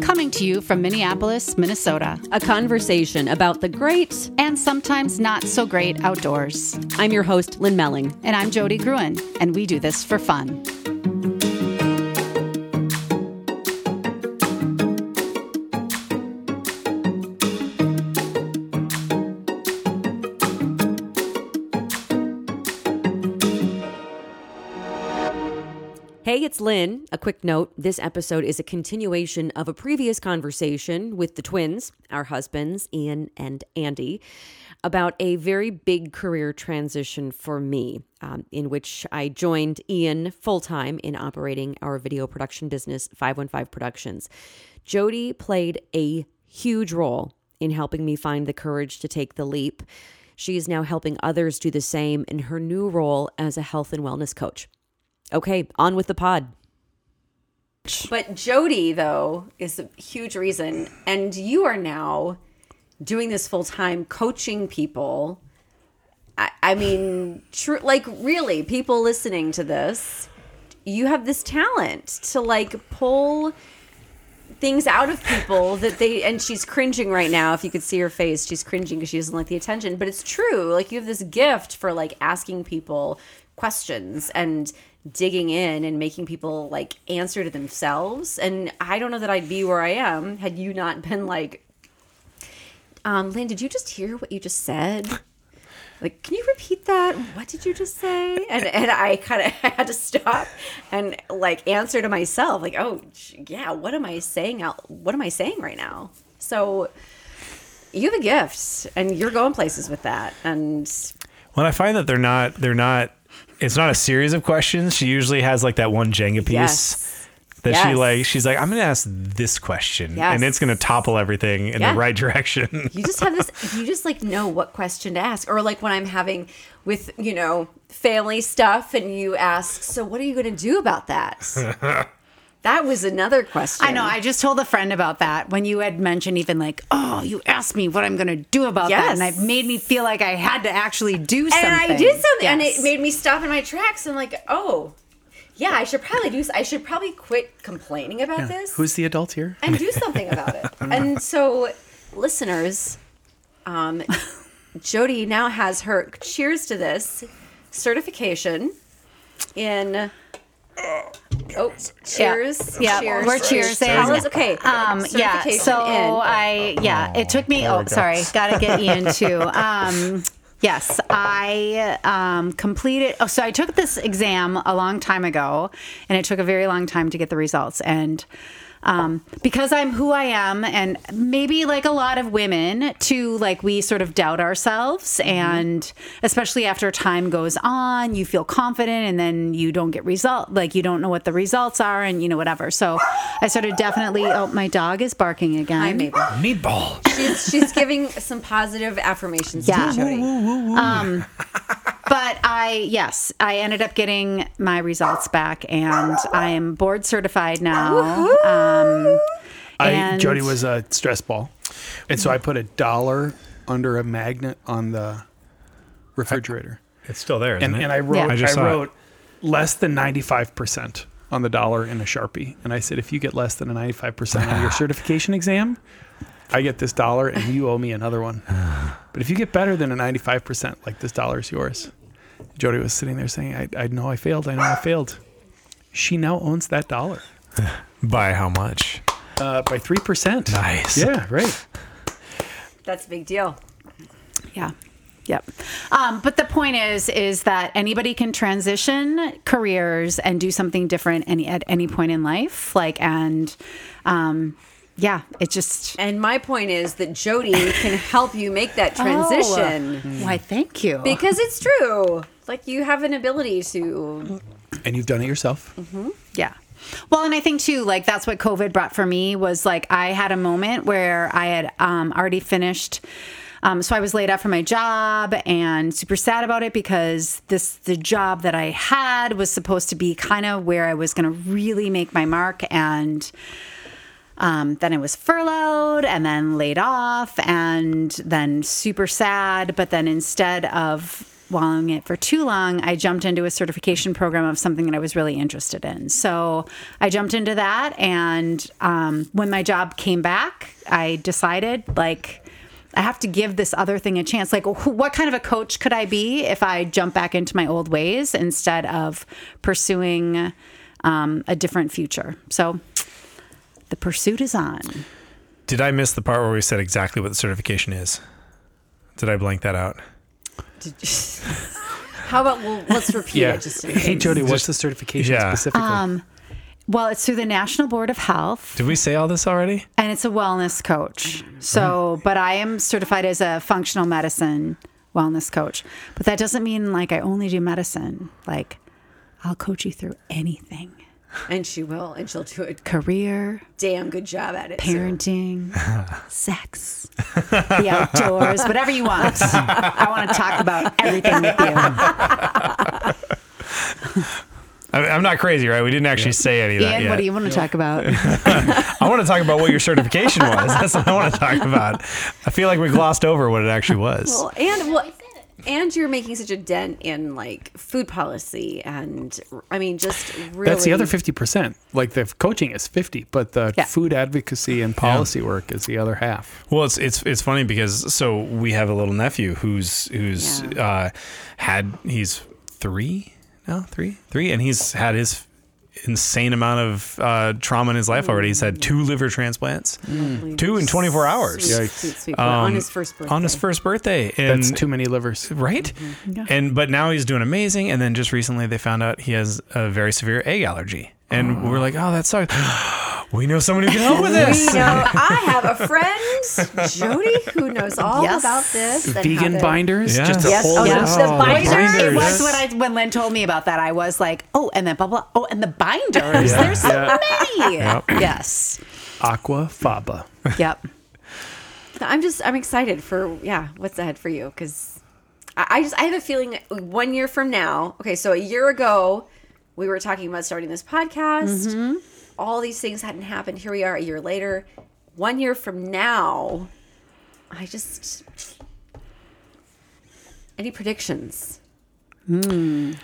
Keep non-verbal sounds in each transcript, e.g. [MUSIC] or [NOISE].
Coming to you from Minneapolis, Minnesota, a conversation about the great and sometimes not so great outdoors. I'm your host, Lynn Melling. And I'm Jody Gruen, and we do this for fun. It's Lynn. A quick note this episode is a continuation of a previous conversation with the twins, our husbands, Ian and Andy, about a very big career transition for me, um, in which I joined Ian full time in operating our video production business, 515 Productions. Jody played a huge role in helping me find the courage to take the leap. She is now helping others do the same in her new role as a health and wellness coach. Okay, on with the pod. But Jody, though, is a huge reason. And you are now doing this full time, coaching people. I, I mean, true, like, really, people listening to this, you have this talent to like pull things out of people that they and she's cringing right now if you could see her face she's cringing because she doesn't like the attention but it's true like you have this gift for like asking people questions and digging in and making people like answer to themselves. And I don't know that I'd be where I am had you not been like, um, Lynn, did you just hear what you just said? Like, can you repeat that? What did you just say? And and I kind of [LAUGHS] had to stop and like answer to myself, like, oh yeah, what am I saying out? What am I saying right now? So you have a gift, and you're going places with that. And when I find that they're not, they're not it's not a series of questions. She usually has like that one Jenga piece yes. that yes. she like. She's like, I'm going to ask this question, yes. and it's going to topple everything in yeah. the right direction. [LAUGHS] you just have this. You just like know what question to ask, or like when I'm having with you know family stuff, and you ask, so what are you going to do about that? [LAUGHS] That was another question. I know. I just told a friend about that when you had mentioned even like, oh, you asked me what I'm going to do about yes. that, and it made me feel like I had to actually do something. And I did something, yes. and it made me stop in my tracks and like, oh, yeah, I should probably do. I should probably quit complaining about yeah. this. Who's the adult here? And do something about it. [LAUGHS] and so, listeners, um, [LAUGHS] Jody now has her cheers to this certification in Oh, cheers! Yeah, cheers. we're cheers. cheers. okay. Um, yeah. So in. I yeah, it took me. Oh, sorry, got to get Ian [LAUGHS] too. Um, yes, I um, completed. Oh, so I took this exam a long time ago, and it took a very long time to get the results. And um, because I'm who I am, and maybe like a lot of women, too, like we sort of doubt ourselves. Mm-hmm. And especially after time goes on, you feel confident and then you don't get result, like you don't know what the results are and, you know, whatever. So I sort of definitely, oh, my dog is barking again. Hi, Mabel. Meatball. She's, she's giving some positive affirmations yeah. to Jody. Um, but I, yes, I ended up getting my results back and I am board certified now. Um, I, Jody was a stress ball. And so I put a dollar under a magnet on the refrigerator. It's still there, and, it? and I wrote, yeah. I, I wrote it. less than 95% on the dollar in a Sharpie. And I said, if you get less than a 95% on your [SIGHS] certification exam, I get this dollar and you owe me another one. But if you get better than a 95%, like this dollar is yours. Jody was sitting there saying, I, I know I failed. I know I failed. She now owns that dollar. [LAUGHS] By how much? Uh, by 3%. Nice. Yeah, right. That's a big deal. Yeah. Yep. Um, but the point is, is that anybody can transition careers and do something different any at any point in life. Like, and um, yeah, it just. And my point is that Jody can help you make that transition. Oh, why, thank you. Because it's true. Like you have an ability to. And you've done it yourself. Mm-hmm. Yeah. Well, and I think too, like that's what COVID brought for me was like I had a moment where I had um, already finished. Um, so I was laid off from my job and super sad about it because this the job that I had was supposed to be kind of where I was going to really make my mark and um, then I was furloughed and then laid off and then super sad. But then instead of wallowing it for too long, I jumped into a certification program of something that I was really interested in. So I jumped into that. And um, when my job came back, I decided, like, I have to give this other thing a chance. Like, what kind of a coach could I be if I jump back into my old ways instead of pursuing um, a different future? So the pursuit is on. Did I miss the part where we said exactly what the certification is? Did I blank that out? [LAUGHS] How about well, let's repeat Yeah. it just in Hey. Jody, what's the certification Yeah. specifically? Um, Well, it's through the National Board of Health. Did we say all this already? and it's a wellness coach. So, but I am certified as a functional medicine wellness coach. But that doesn't mean like I only do medicine. Like I'll coach you through anything. And she will, and she'll do a Career, damn good job at it. too. parenting, [LAUGHS] sex, the outdoors, whatever you want. I want to talk about everything with you. [LAUGHS] I, I'm not crazy, right? We didn't actually say any of that Ian, yet. what do you want to talk about? [LAUGHS] I want to talk about what your certification was. That's what I want to talk about. I feel like we glossed over what it actually was. Well, and well, and you're making such a dent in like food policy, and I mean, just really. [SIGHS] That's the other 50%. Like the coaching is 50, but the Yeah. food advocacy and policy work is the other half. Well, it's it's it's funny because so we have a little nephew who's who's Yeah. uh, had he's three now three three and he's had his insane amount of uh, trauma in his life already. He's had two liver transplants, two in 24 hours Sweet, Yikes. sweet, sweet. Well, on Um, his first birthday. on his first birthday. And That's too many livers. right? And but now he's doing amazing. And then just recently they found out he has a very severe egg allergy, and we're like, oh, that sucks. We know someone who can help with this. We know [LAUGHS] I have a friend, Jody, who knows all Yes. about this. and Vegan to- binders, Yeah. just a Yes. whole Oh, list. the binders. It was Binders. when I when Len told me about that. I was like, oh, and then blah blah. Oh, and the binders. There's so Yeah. many. Yep. Yes. aquafaba. Yep. I'm just I'm excited for yeah what's ahead for you because I, I just I have a feeling one year from now. Okay, so a year ago we were talking about starting this podcast. Mm-hmm. All these things hadn't happened. Here we are a year later. One year from now, I just any predictions? I'm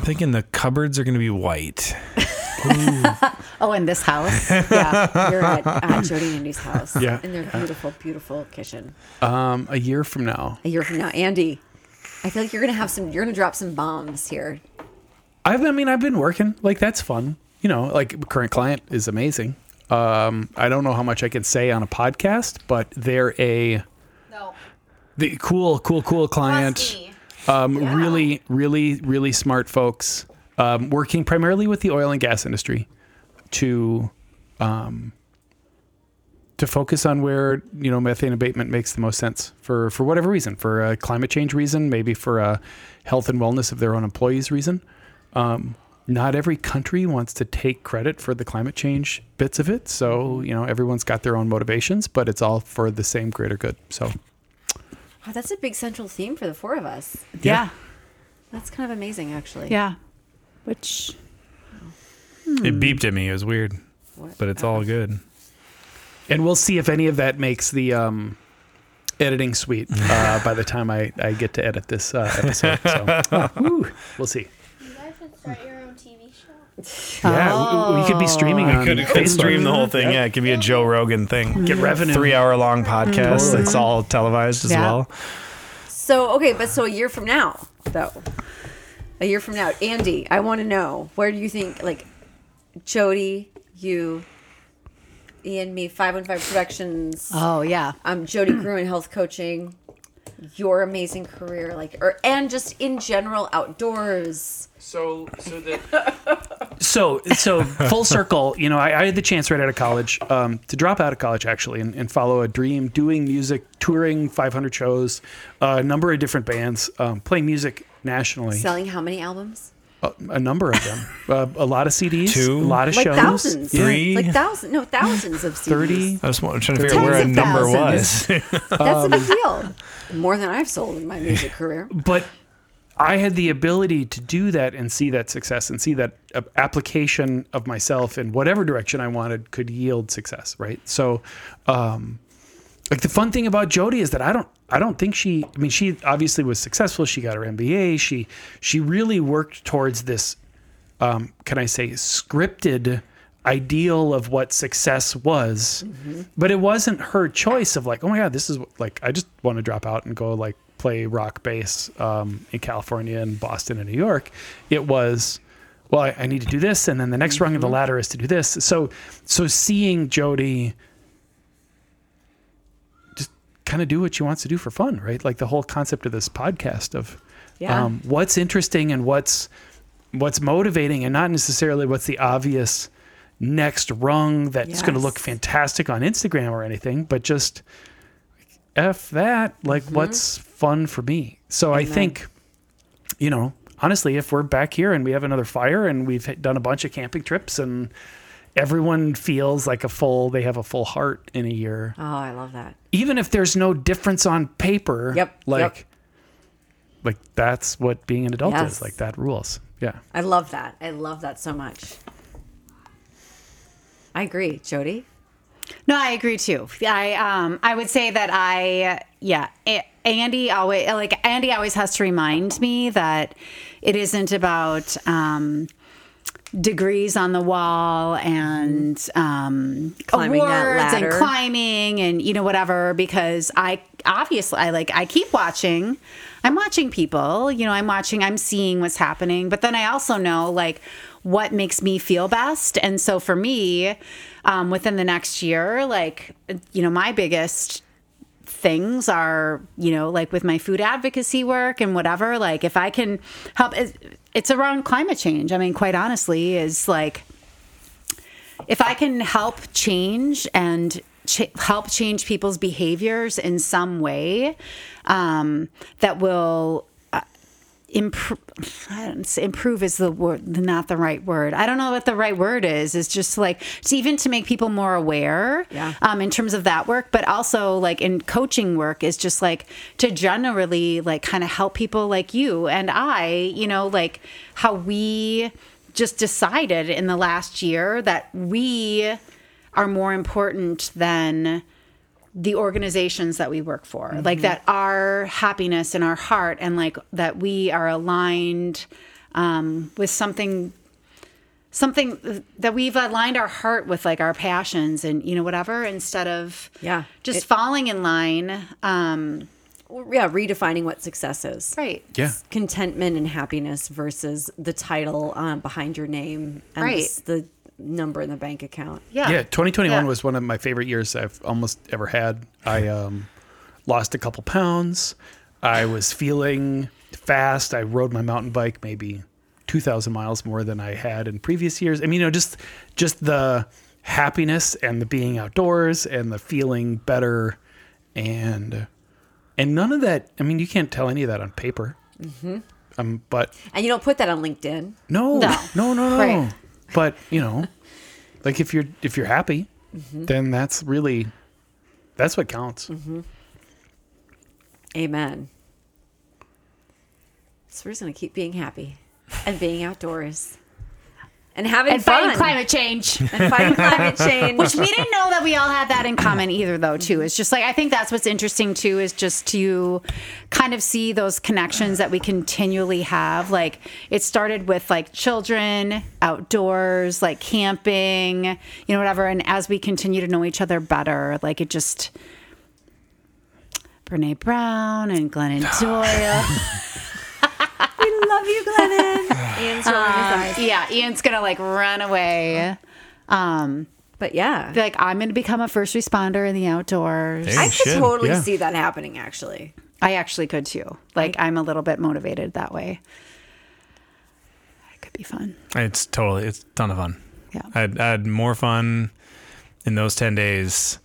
thinking the cupboards are going to be white. [LAUGHS] Oh, in this house. Yeah. You're at uh, Jody and Andy's house. Yeah. in their beautiful, beautiful kitchen. Um, a year from now. A year from now, Andy. I feel like you're gonna have some. You're gonna drop some bombs here. I've, I mean, I've been working. Like, that's fun. You know, like, current client is amazing. Um, I don't know how much I can say on a podcast, but they're a No. the cool, cool, cool client. Um, Really, really, really smart folks um, working primarily with the oil and gas industry to um, to focus on where you know methane abatement makes the most sense for for whatever reason, for a climate change reason, maybe for a health and wellness of their own employees reason. Um, not every country wants to take credit for the climate change bits of it, so you know everyone's got their own motivations, but it's all for the same greater good. So. Oh, that's a big central theme for the four of us. Yeah. That's kind of amazing, actually. Yeah. Which It beeped at me. It was weird, What? but it's all good. and we'll see if any of that makes the um, editing suite uh, [LAUGHS] by the time I, I get to edit this uh, episode. So, uh, [LAUGHS] whew, we'll see. Yeah, we, we could be streaming on Could, could stream the whole thing. Yeah, it could be a Joe Rogan thing. Get revenue. Three hour long podcast. Totally. It's all televised as Yeah. well. So okay, but so a year from now, though, a year from now, Andy, I want to know where do you think like Jody, you, Ian, me, Five One Five Productions, oh yeah. um, Jody Gruen Health Coaching, your amazing career, like, or and just in general outdoors. So, so that. [LAUGHS] so, so [LAUGHS] full circle. You know, I, I had the chance right out of college um, to drop out of college actually and, and follow a dream, doing music, touring 500 shows, a number of different bands, um, playing music nationally, Selling how many albums? a, a number of them, [LAUGHS] uh, a lot of CDs, Two? a lot of Like shows, thousands, Three? like thousands, no thousands of CDs. 30. I was trying to figure out where a of number thousands. was. That's a big deal. More than I've sold in my music career. but I had the ability to do that and see that success and see that uh, application of myself in whatever direction I wanted could yield success, right? So, um, like the fun thing about Jody is that I don't I don't think she I mean she obviously was successful. She got her MBA. She she really worked towards this um, can I say scripted ideal of what success was. But it wasn't her choice of like, oh my god, this is like I just want to drop out and go like play rock bass um, in California and Boston and New York. It was well, I, I need to do this, and then the next rung of the ladder is to do this. So, so seeing Jody just kind of do what she wants to do for fun, right? Like the whole concept of this podcast of Yeah. um, what's interesting and what's what's motivating, and not necessarily what's the obvious next rung that's going to look fantastic on Instagram or anything, but just f that. Like, what's fun for me? So I think, you know, honestly, if we're back here and we have another fire and we've done a bunch of camping trips and everyone feels like a full, they have a full heart in a year, Oh, I love that. even if there's no difference on paper. Yep, Like, yep. like that's what being an adult Yes. is. Like that rules. Yeah. I love that. I love that so much. I agree, Jody. No, I agree too. I um I would say that I yeah, A- Andy always like Andy always has to remind me that it isn't about um degrees on the wall and um Climbing that awards and climbing and you know whatever because I obviously I like I keep watching. I'm watching people you know I'm watching I'm seeing what's happening but then I also know like what makes me feel best. And so for me um, within the next year like you know my biggest things are you know like with my food advocacy work and whatever like if i can help it's, around climate change. I mean quite honestly is like if i can help change and ch- help change people's behaviors in some way um, that will improve improve is the word not the right word i don't know what the right word is it's just like it's even to make people more aware Yeah. um, in terms of that work but also like in coaching work is just like to generally like kind of help people like you and i you know like how we just decided in the last year that we are more important than the organizations that we work for like that our happiness in our heart and like that we are aligned um, with something something that we've aligned our heart with like our passions and you know whatever instead of Yeah. just It- falling in line um, Yeah, redefining what success is. right Yeah. Contentment and happiness versus the title um, behind your name and Right. s- the number in the bank account. yeah Yeah, 2021 Yeah. was one of my favorite years I've almost ever had. I um, lost a couple pounds. I was feeling fast. I rode my mountain bike maybe 2,000 miles more than I had in previous years. I mean, you know, just just the happiness and the being outdoors and the feeling better and and none of that. I mean, you can't tell any of that on paper. Um, but And you don't put that on LinkedIn. no, No. no, no, no. Right. But you know, like if you're if you're happy, Mm-hmm. then that's really that's what counts. Amen. So we're just to keep being happy and being outdoors and having and fun. fighting climate change and fighting climate [LAUGHS] change. Which we didn't know that we all had that in common either, though. Too, it's just like I think that's what's interesting too is just to kind of see those connections that we continually have. Like it started with like children, outdoors, like camping, you know, whatever. And as we continue to know each other better, like it just. Brene Brown and Glennon [LAUGHS] Doyle. We love you, Glennon. [SIGHS] Ian's rolling his eyes. yeah, Ian's gonna like run away. Um, But yeah, be like I'm gonna become a first responder in the outdoors. There I could should, totally yeah. see that happening. Actually, I actually could too. Like I'm a little bit motivated that way. It could be fun. It's totally it's a ton of fun. Yeah. I had, I had more fun in those ten days.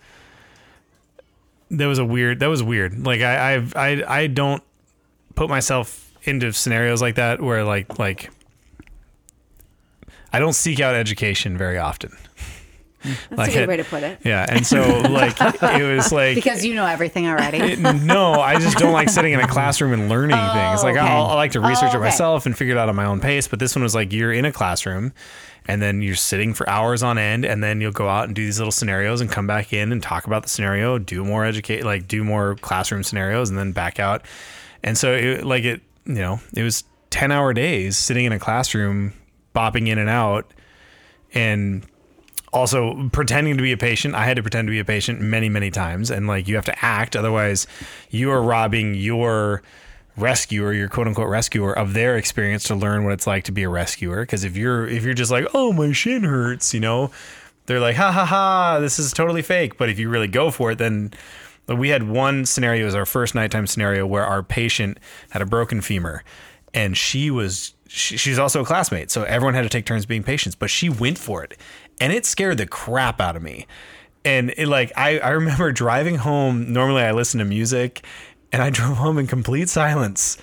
That was a weird. That was weird. Like I, I've, I, I don't put myself into scenarios like that where like like I don't seek out education very often. That's Like a good it- way to put it. Yeah, and so like it was [LAUGHS] like Because you know everything already. it- no, I just don't like sitting in a classroom and learning oh, things. Like okay. I'll, I like to research Oh, it okay. myself and figure it out at my own pace. But this one was like you're in a classroom, and then you're sitting for hours on end, and then you'll go out and do these little scenarios and come back in and talk about the scenario, do more educate, like do more classroom scenarios, and then back out. And so it like it, you know, it was ten hour days sitting in a classroom, bopping in and out, and also pretending to be a patient. I had to pretend to be a patient many many times and like you have to act. Otherwise you are robbing your rescuer your quote unquote rescuer of their experience to learn what it's like to be a rescuer. Because if you're if you're just like oh my shin hurts you know they're like ha ha ha this is totally fake. But if you really go for it then we had one scenario it was our first nighttime scenario where our patient had a broken femur and she was she, she's also a classmate so everyone had to take turns being patients but she went for it and it scared the crap out of me. And it like I, I remember [LAUGHS] driving home normally i listen to music and i [LAUGHS] drove home in complete silence.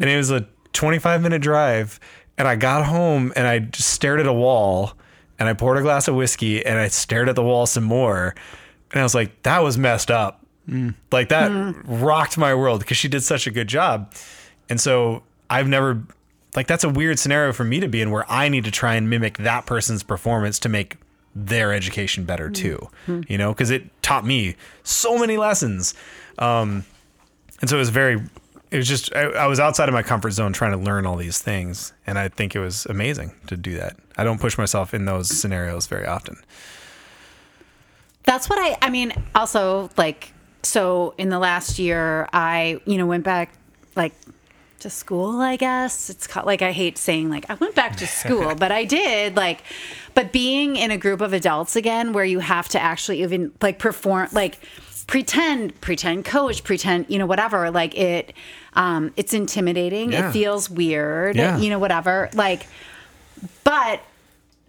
And it was a 25 minute drive and i got home and i just stared at a wall and i poured a glass of whiskey and i stared at the wall some more and i was like that was messed up. Mm. Like that mm. rocked my world because she did such a good job. And so i've never like that's a weird scenario for me to be in where i need to try and mimic that person's performance to make their education better mm. too you know because it taught me so many lessons. Um and so it was very it was just I, I was outside of my comfort zone trying to learn all these things and i think it was amazing to do that. I don't push myself in those scenarios very often That's what I I mean also like so in the last year I you know went back like to school I guess it's called like I hate saying like I went back to [LAUGHS] school but I did like but being in a group of adults again where you have to actually even like perform like pretend pretend coach pretend you know whatever like it um it's intimidating Yeah. it feels weird Yeah. you know whatever like but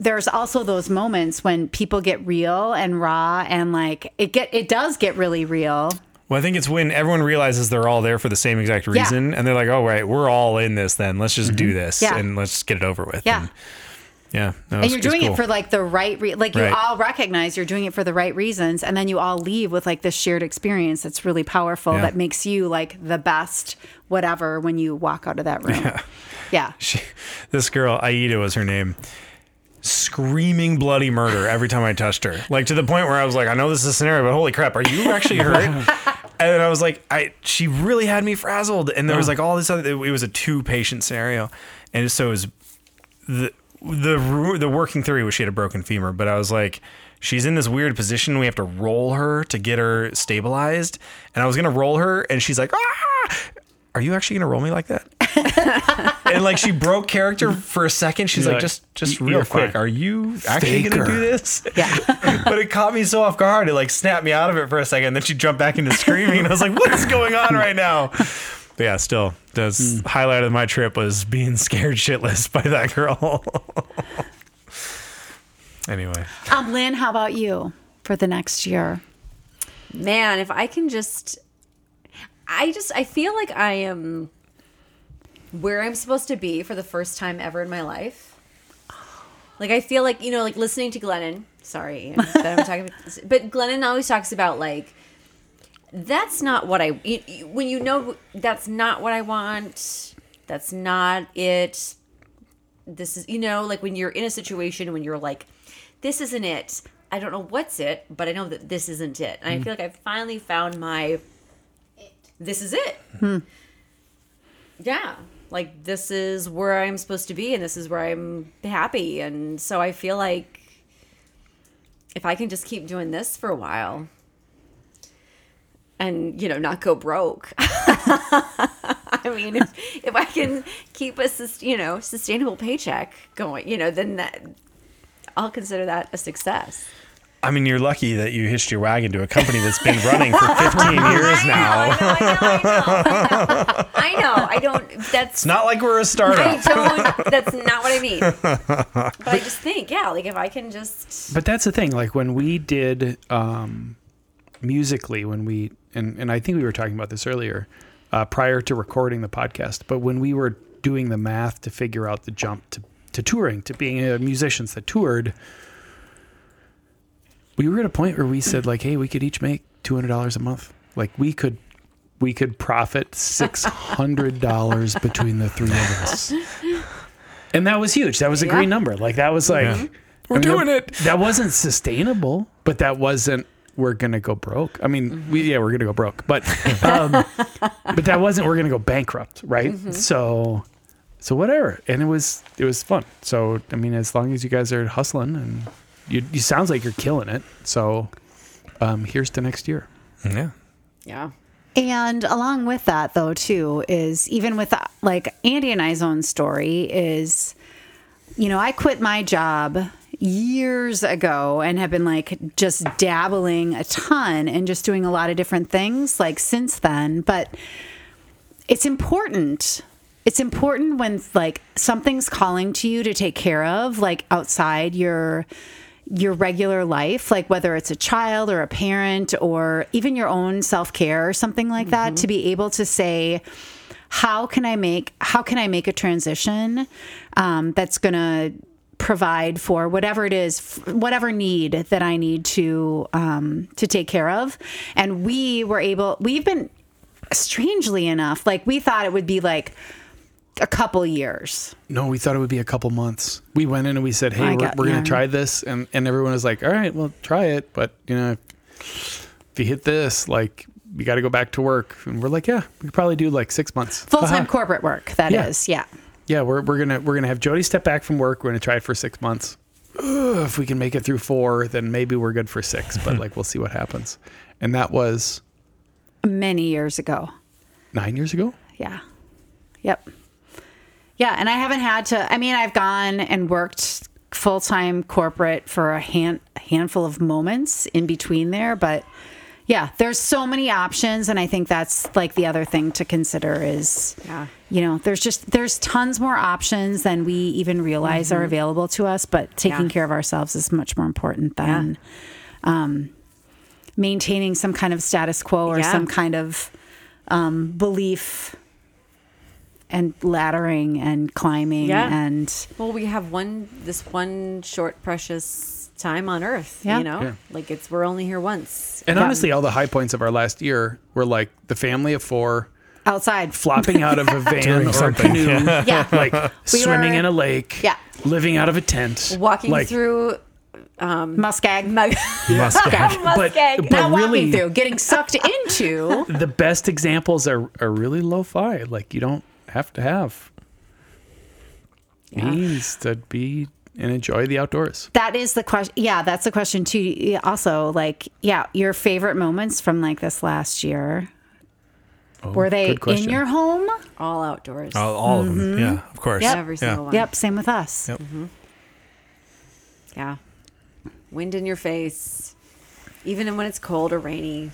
there's also those moments when people get real and raw and like it get it does get really real well i think it's when everyone realizes they're all there for the same exact reason and they're like oh right we're all in this then let's just do mm-hmm. this Yeah. and let's get it over with Yeah. and yeah no, and you're doing cool. it for like the right re- like you Right. all recognize you're doing it for the right reasons and then you all leave with like this shared experience that's really powerful Yeah. that makes you like the best whatever when you walk out of that room yeah, [LAUGHS] yeah. she, this girl Aida was her name screaming bloody murder every time I touched her. Like to the point where I was like I know this is a scenario but holy crap are you actually [LAUGHS] hurt? And then I was like I she really had me frazzled. And there was like all this other it was a two patient scenario. And so it was the the the working theory was she had a broken femur but I was like she's in this weird position. We have to roll her to get her stabilized. And I was gonna roll her and she's like ah! Are you actually gonna roll me like that and like she broke character for a second. She's like, like, just just real quick. fine." Are you actually gonna do this? Yeah. [LAUGHS] but it caught me so off guard. It like snapped me out of it for a second. And then she jumped back into screaming, and I was like, "What is going on right now?" But yeah, still, the highlight of my trip was being scared shitless by that girl. [LAUGHS] anyway, um lynn how about you for the next year Man, if I can just I just I feel like I am where I'm supposed to be for the first time ever in my life. Like I feel like, you know, like listening to Glennon, sorry Ian, that I'm talking about, [LAUGHS] but Glennon always talks about like that's not what I you- you- when you know that's not what I want, that's not it. This is, you know, like when you're in a situation when you're like this isn't it. I don't know what's it, but I know that this isn't it. And I mm. feel like I finally found my this is it. Hmm. Yeah. Like this is where I'm supposed to be and this is where I'm happy. And so I feel like if I can just keep doing this for a while and, you know, not go broke. [LAUGHS] I mean, if, if I can keep a, you know, sustainable paycheck going, you know, then that I'll consider that a success. I mean, you're lucky that you hitched your wagon to a company that's been running for 15 [LAUGHS] years now. I know, I know, [LAUGHS] I know. I don't. That's It's not like we're a startup. don't. That's not what I mean. But I just think, yeah, like if I can just. But that's the thing. Like when we did um, musically, when we and and I think we were talking about this earlier, uh, prior to recording the podcast. But when we were doing the math to figure out the jump to to touring, to being uh, musicians that toured, we were at a point where we said like, hey, we could each make two hundred dollars a month. Like we could we could profit six hundred dollars [LAUGHS] between the three of us. And that was huge. That was a Yeah. great number. Like that was like Yeah. We're doing that, it. That wasn't sustainable, but that wasn't we're gonna go broke. I mean, Mm-hmm. we yeah, we're gonna go broke. But um [LAUGHS] but that wasn't we're gonna go bankrupt, right? Mm-hmm. So so whatever. And it was it was fun. So I mean as long as you guys are hustling and you you sounds like you're killing it. So um here's to next year. Yeah. Yeah. And along with that, though, too, is even with uh, like Andy and I's own story is, you know, I quit my job years ago and have been like just dabbling a ton and just doing a lot of different things like since then. But it's important. It's important when like something's calling to you to take care of, like outside your your regular life, like whether it's a child or a parent or even your own self care or something like that, to be able to say, how can I make how can I make a transition um, that's gonna provide for whatever it is, f- whatever need that I need to um, to take care of, and we were able. We've been strangely enough, like we thought it would be like a couple years. No, we thought it would be a couple months. We went in and we said, "Hey, I we're, got- we're yeah. going to try this," and and everyone was like, "All right, well, try it." But you know, if you hit this, like, you got to go back to work. And we're like, "Yeah, we could probably do like six months Full time Haha. Uh-huh. corporate work, That is, Yeah. yeah. Yeah, we're we're gonna we're gonna have Jody step back from work. We're gonna try it for six months. Ugh, if we can make it through four, then maybe we're good for six. But [LAUGHS] like, we'll see what happens. And that was Many years ago. nine years ago. Yeah. Yep. Yeah, and I haven't had to. I mean, I've gone and worked full time corporate for a hand a handful of moments in between there, but yeah, there's so many options, and I think that's like the other thing to consider is, Yeah. you know, there's just there's tons more options than we even realize are available to us, but taking Mm-hmm. Yeah. care of ourselves is much more important than um, maintaining some kind of status quo or Yeah. some kind of um, belief and laddering and climbing Yeah. and Well, we have one this one short precious time on Earth. Yeah. You know, Yeah. like it's we're only here once. And Yeah. honestly, all the high points of our last year were like the family of four outside. flopping out of a [LAUGHS] van Doing or a canoe, Yeah. [LAUGHS] like We swimming were- in a lake, Yeah. living out of a tent, Walking like, through um, Muskeg. Mug- [LAUGHS] Muskeg. But, but Not really, walking through, getting sucked into. the best examples are, are really lo-fi. Like you don't have to have means to be and enjoy the outdoors. That is the question. Yeah, that's the question too. Also, like, yeah, your favorite moments from like this last year. Were they Oh, in your home? all outdoors. all, all of them. Yeah, of course. Yep. Every Yeah. single one. Yep, same with us. Yep. Mm-hmm. Yeah. Wind in your face, even when it's cold or rainy.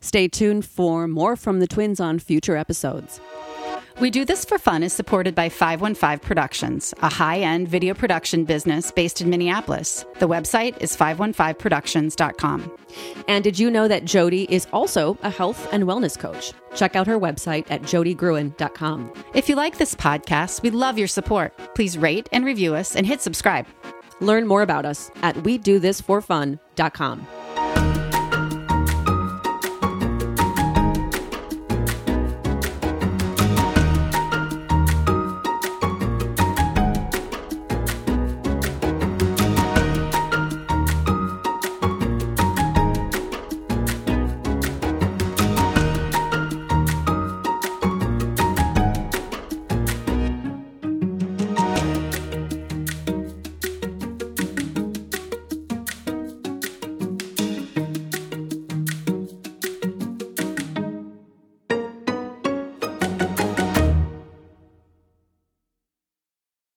Stay tuned for more from the twins on future episodes. We Do This for Fun is supported by 515 Productions, a high end video production business based in Minneapolis. The website is 515productions.com. And did you know that Jody is also a health and wellness coach? Check out her website at jodygruen.com. If you like this podcast, we love your support. Please rate and review us and hit subscribe. Learn more about us at we do this for fun.com.